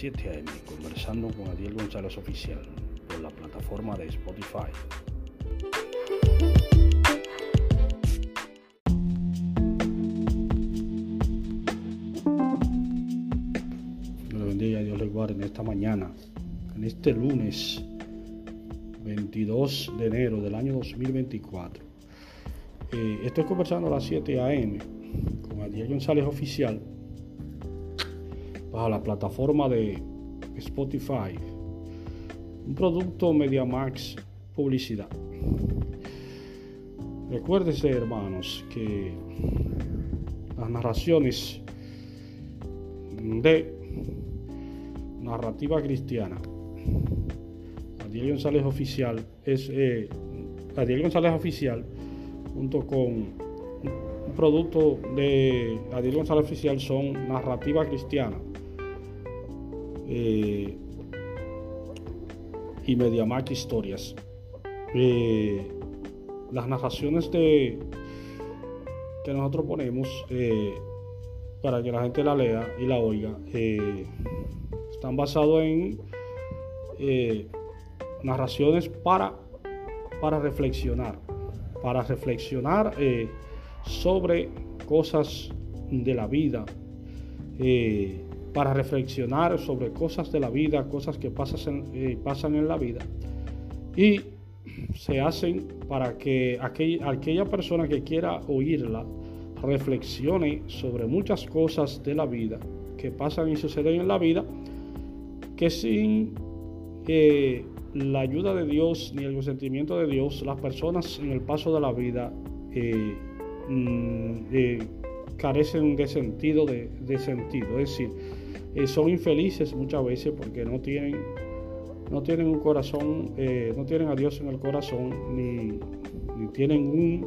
7 a.m. conversando con Adiel González Oficial por la plataforma de Spotify. Dios bendiga, Dios le guarde en esta mañana, en este lunes 22 de enero del año 2024. Eh, estoy conversando a las 7 a.m. con Adiel González Oficial bajo la plataforma de Spotify. Un producto MediaMax Publicidad. Recuérdense, hermanos, que las narraciones de narrativa cristiana, Adiel González Oficial, es eh, González Oficial, junto con un producto de Adiel González Oficial, son narrativa cristiana eh, y Mediamac Historias. Eh, las narraciones de que nosotros ponemos eh, para que la gente la lea y la oiga están basados en narraciones para, para reflexionar, para reflexionar sobre cosas de la vida para reflexionar sobre cosas de la vida, cosas que pasan eh, pasan en la vida. Y se hacen para que aquella persona que quiera oírla reflexione sobre muchas cosas de la vida que pasan y suceden en la vida, que sin eh, la ayuda de Dios ni el consentimiento de Dios, las personas en el paso de la vida eh, mm, carecen de sentido, de sentido. Es decir, eh, son infelices muchas veces porque no tienen, no tienen un corazón, eh, no tienen a Dios en el corazón, ni, tienen un,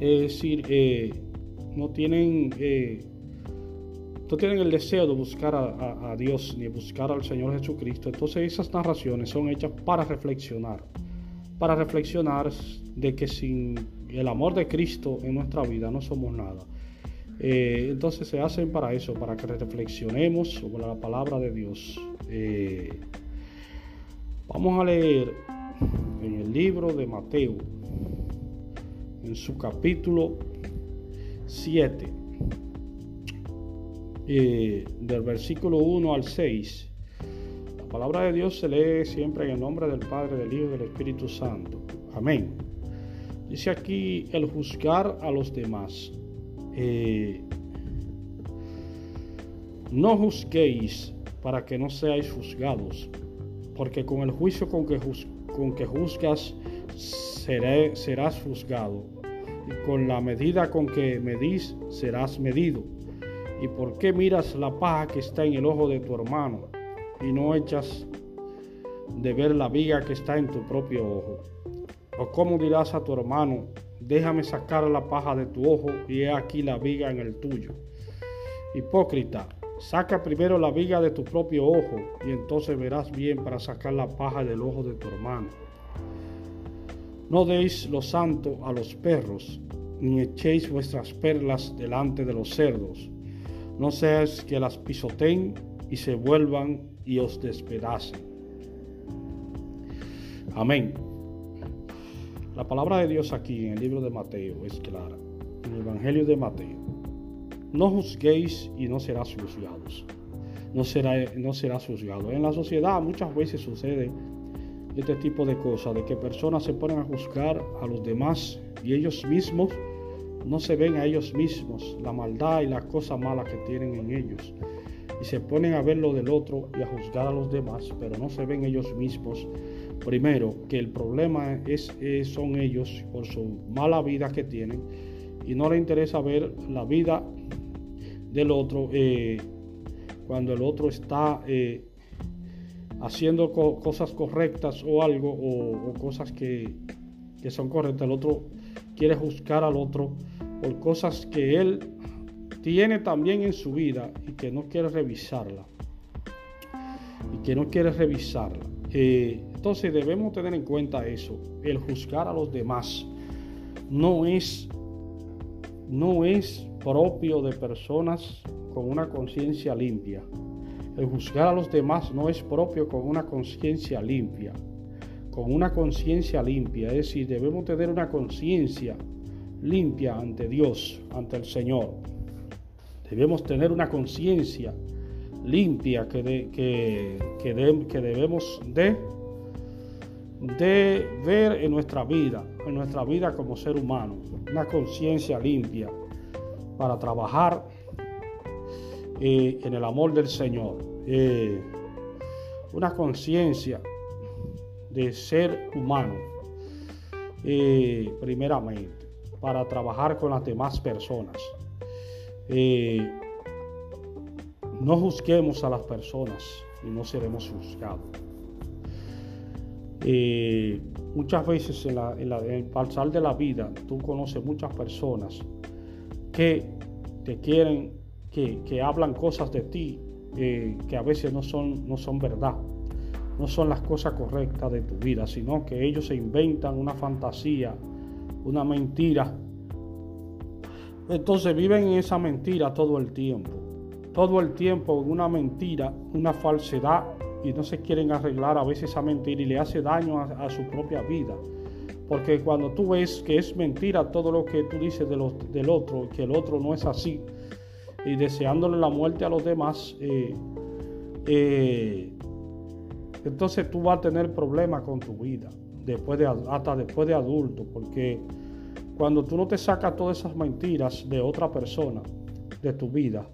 es decir, eh, no tienen, no tienen el deseo de buscar a, a, Dios ni buscar al Señor Jesucristo. Entonces esas narraciones son hechas para reflexionar, para reflexionar de que sin el amor de Cristo en nuestra vida no somos nada eh, entonces se hacen para eso, para que reflexionemos sobre la palabra de Dios. Eh, vamos a leer en el libro de Mateo, en su capítulo 7, eh, del versículo 1 al 6. La palabra de Dios se lee siempre en el nombre del Padre, del Hijo y del Espíritu Santo. Amén. Dice aquí el juzgar a los demás. Eh, no juzguéis para que no seáis juzgados, porque con el juicio con que, con que juzgas serás juzgado, y con la medida con que medís serás medido. ¿Y por qué miras la paja que está en el ojo de tu hermano y no echas de ver la viga que está en tu propio ojo? ¿O cómo dirás a tu hermano, déjame sacar la paja de tu ojo y he aquí la viga en el tuyo. Hipócrita, saca primero la viga de tu propio ojo y entonces verás bien para sacar la paja del ojo de tu hermano. No deis lo santo a los perros, ni echéis vuestras perlas delante de los cerdos. No seas que las pisoteen y se vuelvan y os despedacen. Amén. La palabra de Dios aquí en el libro de Mateo es clara. En el Evangelio de Mateo. No juzguéis y no serás juzgados. No, será, no serás juzgado. En la sociedad muchas veces sucede este tipo de cosas, de que personas se ponen a juzgar a los demás y ellos mismos no se ven a ellos mismos, la maldad y las cosas malas que tienen en ellos. Y se ponen a ver lo del otro y a juzgar a los demás, pero no se ven ellos mismos Primero, que el problema es, son ellos por su mala vida que tienen y no les interesa ver la vida del otro eh, cuando el otro está eh, haciendo cosas correctas o algo o, cosas que, que, son correctas. El otro quiere juzgar al otro por cosas que él tiene también en su vida y que no quiere revisarla. Y que no quiere revisarla. Eh, entonces debemos tener en cuenta eso. El juzgar a los demás no es, no es propio de personas con una conciencia limpia. El juzgar a los demás no es propio con una conciencia limpia. Con una conciencia limpia, es decir, debemos tener una conciencia limpia ante Dios, ante el Señor. Debemos tener una conciencia limpia que, que, que, debemos de, de ver en nuestra vida, en nuestra vida como ser humano. Una conciencia limpia para trabajar eh, en el amor del Señor. Eh, una conciencia de ser humano, eh, primeramente, para trabajar con las demás personas. no juzguemos a las personas y no seremos juzgados. Muchas veces en, en el pasar de la vida tú conoces muchas personas que te quieren que, hablan cosas de ti eh, que a veces no son, no son verdad, no son las cosas correctas de tu vida, sino que ellos se inventan una fantasía, una mentira. Entonces viven en esa mentira todo el tiempo, todo el tiempo en una mentira, una falsedad y no se quieren arreglar a veces esa mentira y le hace daño a, su propia vida. Porque cuando tú ves que es mentira todo lo que tú dices de del otro, que el otro no es así, y deseándole la muerte a los demás, eh, eh, entonces tú vas a tener problemas con tu vida, después de, hasta después de adulto, porque cuando tú no te sacas todas esas mentiras de otra persona, de tu vida,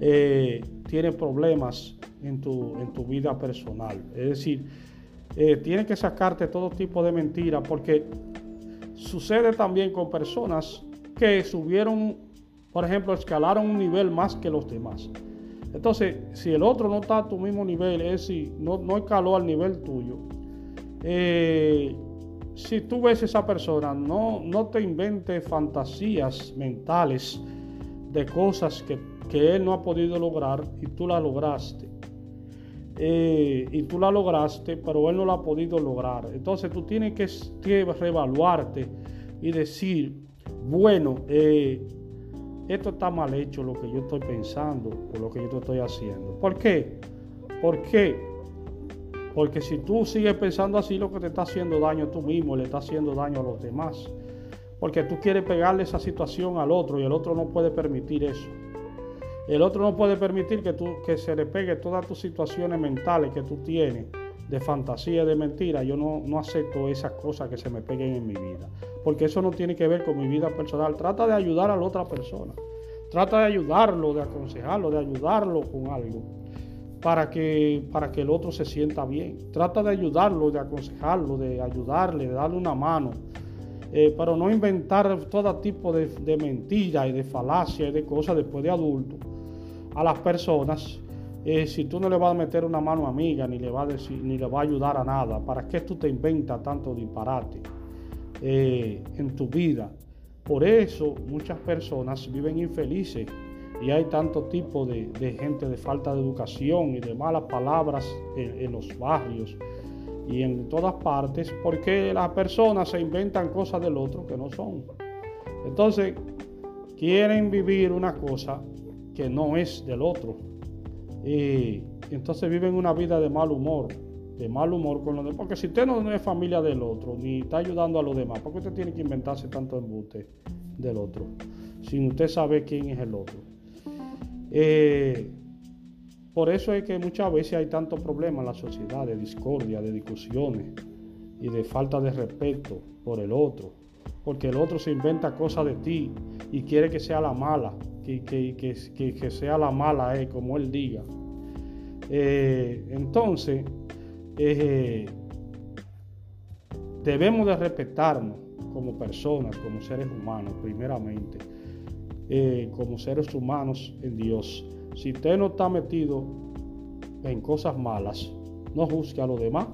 eh, tienes problemas en tu, en tu vida personal. Es decir, tienes que sacarte todo tipo de mentiras, porque sucede también con personas que subieron por ejemplo, escalaron un nivel más que los demás. Entonces, si el otro no está a tu mismo nivel, es decir, no, no escaló al nivel tuyo, eh, si tú ves a esa persona, no, no te inventes fantasías mentales de cosas que, él no ha podido lograr y tú la lograste. Eh, y tú la lograste, pero él no la ha podido lograr. Entonces tú tienes que, que reevaluarte y decir, bueno, eh, esto está mal hecho lo que yo estoy pensando o lo que yo estoy haciendo. ¿Por qué? ¿Por qué? Porque si tú sigues pensando así, lo que te está haciendo daño tú mismo, le está haciendo daño a los demás. Porque tú quieres pegarle esa situación al otro y el otro no puede permitir eso. El otro no puede permitir que, tú, que se le pegue todas tus situaciones mentales que tú tienes de fantasía, de mentira, yo no, no acepto esas cosas que se me peguen en mi vida. Porque eso no tiene que ver con mi vida personal. Trata de ayudar a la otra persona. Trata de ayudarlo, de aconsejarlo, de ayudarlo con algo. Para que, para que el otro se sienta bien. Trata de ayudarlo, de aconsejarlo, de ayudarle, de darle una mano. Eh, pero no inventar todo tipo de, de mentiras y de falacias y de cosas después de adulto a las personas eh, si tú no le vas a meter una mano amiga, ni le va a ni le va a ayudar a nada, ¿para qué tú te inventas tanto disparate eh, en tu vida? Por eso muchas personas viven infelices y hay tanto tipo de, gente de falta de educación y de malas palabras en, en, los barrios y en todas partes porque las personas se inventan cosas del otro que no son. Entonces, quieren vivir una cosa que no es del otro. Y entonces viven una vida de mal humor, de mal humor con los demás. Porque si usted no es familia del otro, ni está ayudando a los demás, ¿por qué usted tiene que inventarse tanto embuste del otro? Sin usted saber quién es el otro. Eh, por eso es que muchas veces hay tantos problemas en la sociedad, de discordia, de discusiones y de falta de respeto por el otro. Porque el otro se inventa cosas de ti y quiere que sea la mala que, sea la mala, eh, como él diga. Eh, entonces, eh, debemos de respetarnos como personas, como seres humanos, primeramente, como seres humanos en Dios. Si usted no está metido en cosas malas, no juzgue a los demás.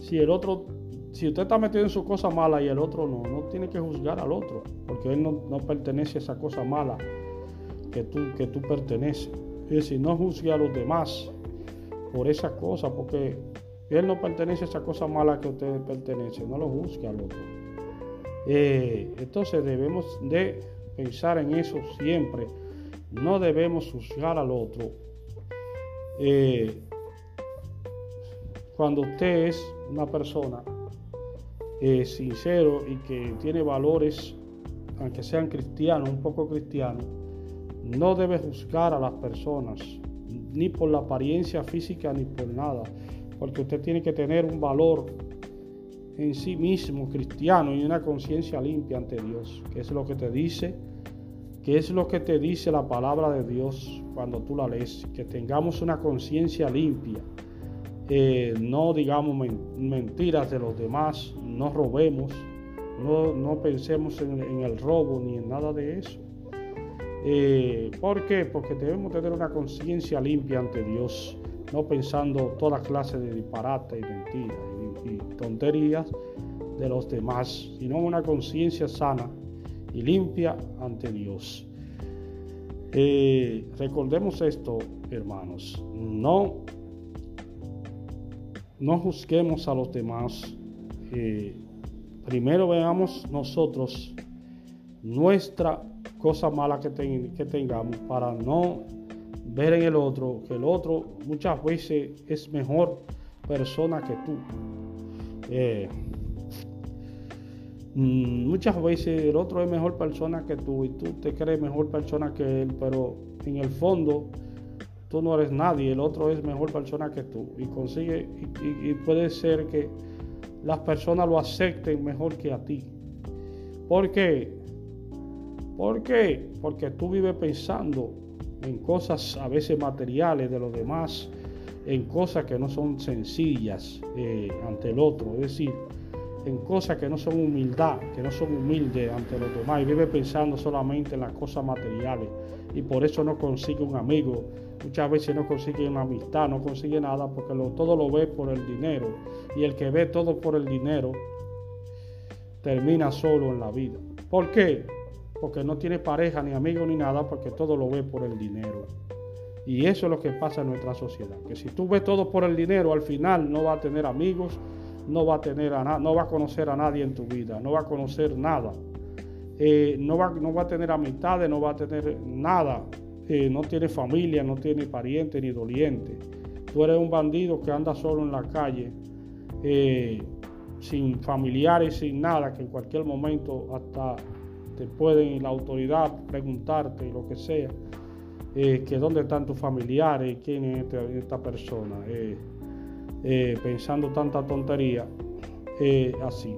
si el otro si usted está metido en su cosa mala y el otro no, no tiene que juzgar al otro, porque él no, pertenece a esa cosa mala que tú, que tú perteneces. Es decir, no juzgue a los demás por esa cosa, porque él no pertenece a esa cosa mala que usted pertenece, no lo juzgue al otro. Eh, entonces debemos de pensar en eso siempre, no debemos juzgar al otro. Eh, cuando usted es una persona eh, sincero y que tiene valores, aunque sean cristianos, un poco cristianos, no debe juzgar a las personas, ni por la apariencia física ni por nada, porque usted tiene que tener un valor en sí mismo cristiano y una conciencia limpia ante Dios, que es lo que te dice, que es lo que te dice la palabra de Dios cuando tú la lees, que tengamos una conciencia limpia, eh, no digamos mentiras de los demás, no robemos, no, pensemos en, el robo ni en nada de eso. Eh, ¿Por qué? Porque debemos tener una conciencia limpia ante Dios, no pensando toda clase de disparate y mentiras y, tonterías de los demás, sino una conciencia sana y limpia ante Dios. Eh, recordemos esto, hermanos, no, no juzguemos a los demás. Eh, primero veamos nosotros nuestra cosa mala que, tengamos para no ver en el otro que el otro muchas veces es mejor persona que tú. Eh, mm, muchas veces el otro es mejor persona que tú y tú te crees mejor persona que él, pero en el fondo tú no eres nadie, el otro es mejor persona que tú y consigue y, puede ser que las personas lo acepten mejor que a ti. ¿Por qué? ¿Por qué? Porque tú vives pensando en cosas a veces materiales de los demás, en cosas que no son sencillas eh, ante el otro, es decir, en cosas que no son humildad, que no son humildes ante los demás y vive pensando solamente en las cosas materiales y por eso no consigue un amigo, muchas veces no consigue una amistad, no consigue nada porque todo lo ve por el dinero y el que ve todo por el dinero termina solo en la vida. ¿Por qué? porque no tiene pareja ni amigo ni nada, porque todo lo ve por el dinero. Y eso es lo que pasa en nuestra sociedad, que si tú ves todo por el dinero, al final no va a tener amigos, no va a tener a no va a conocer a nadie en tu vida, no va a conocer nada, eh, no, va, no va a tener amistades, no va a tener nada, eh, no tiene familia, no tiene pariente ni doliente. Tú eres un bandido que anda solo en la calle, eh, sin familiares, sin nada, que en cualquier momento hasta te pueden la autoridad preguntarte y lo que sea, eh, que dónde están tus familiares, quién es esta, persona, eh, eh, pensando tanta tontería, así.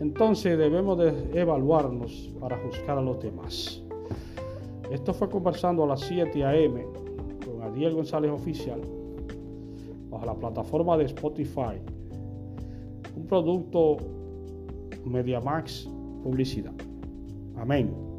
entonces debemos de evaluarnos para juzgar a los demás. Esto fue conversando a las 7 a.m. con Adiel González Oficial bajo la plataforma de Spotify. Un producto MediaMax Publicidad. Amén.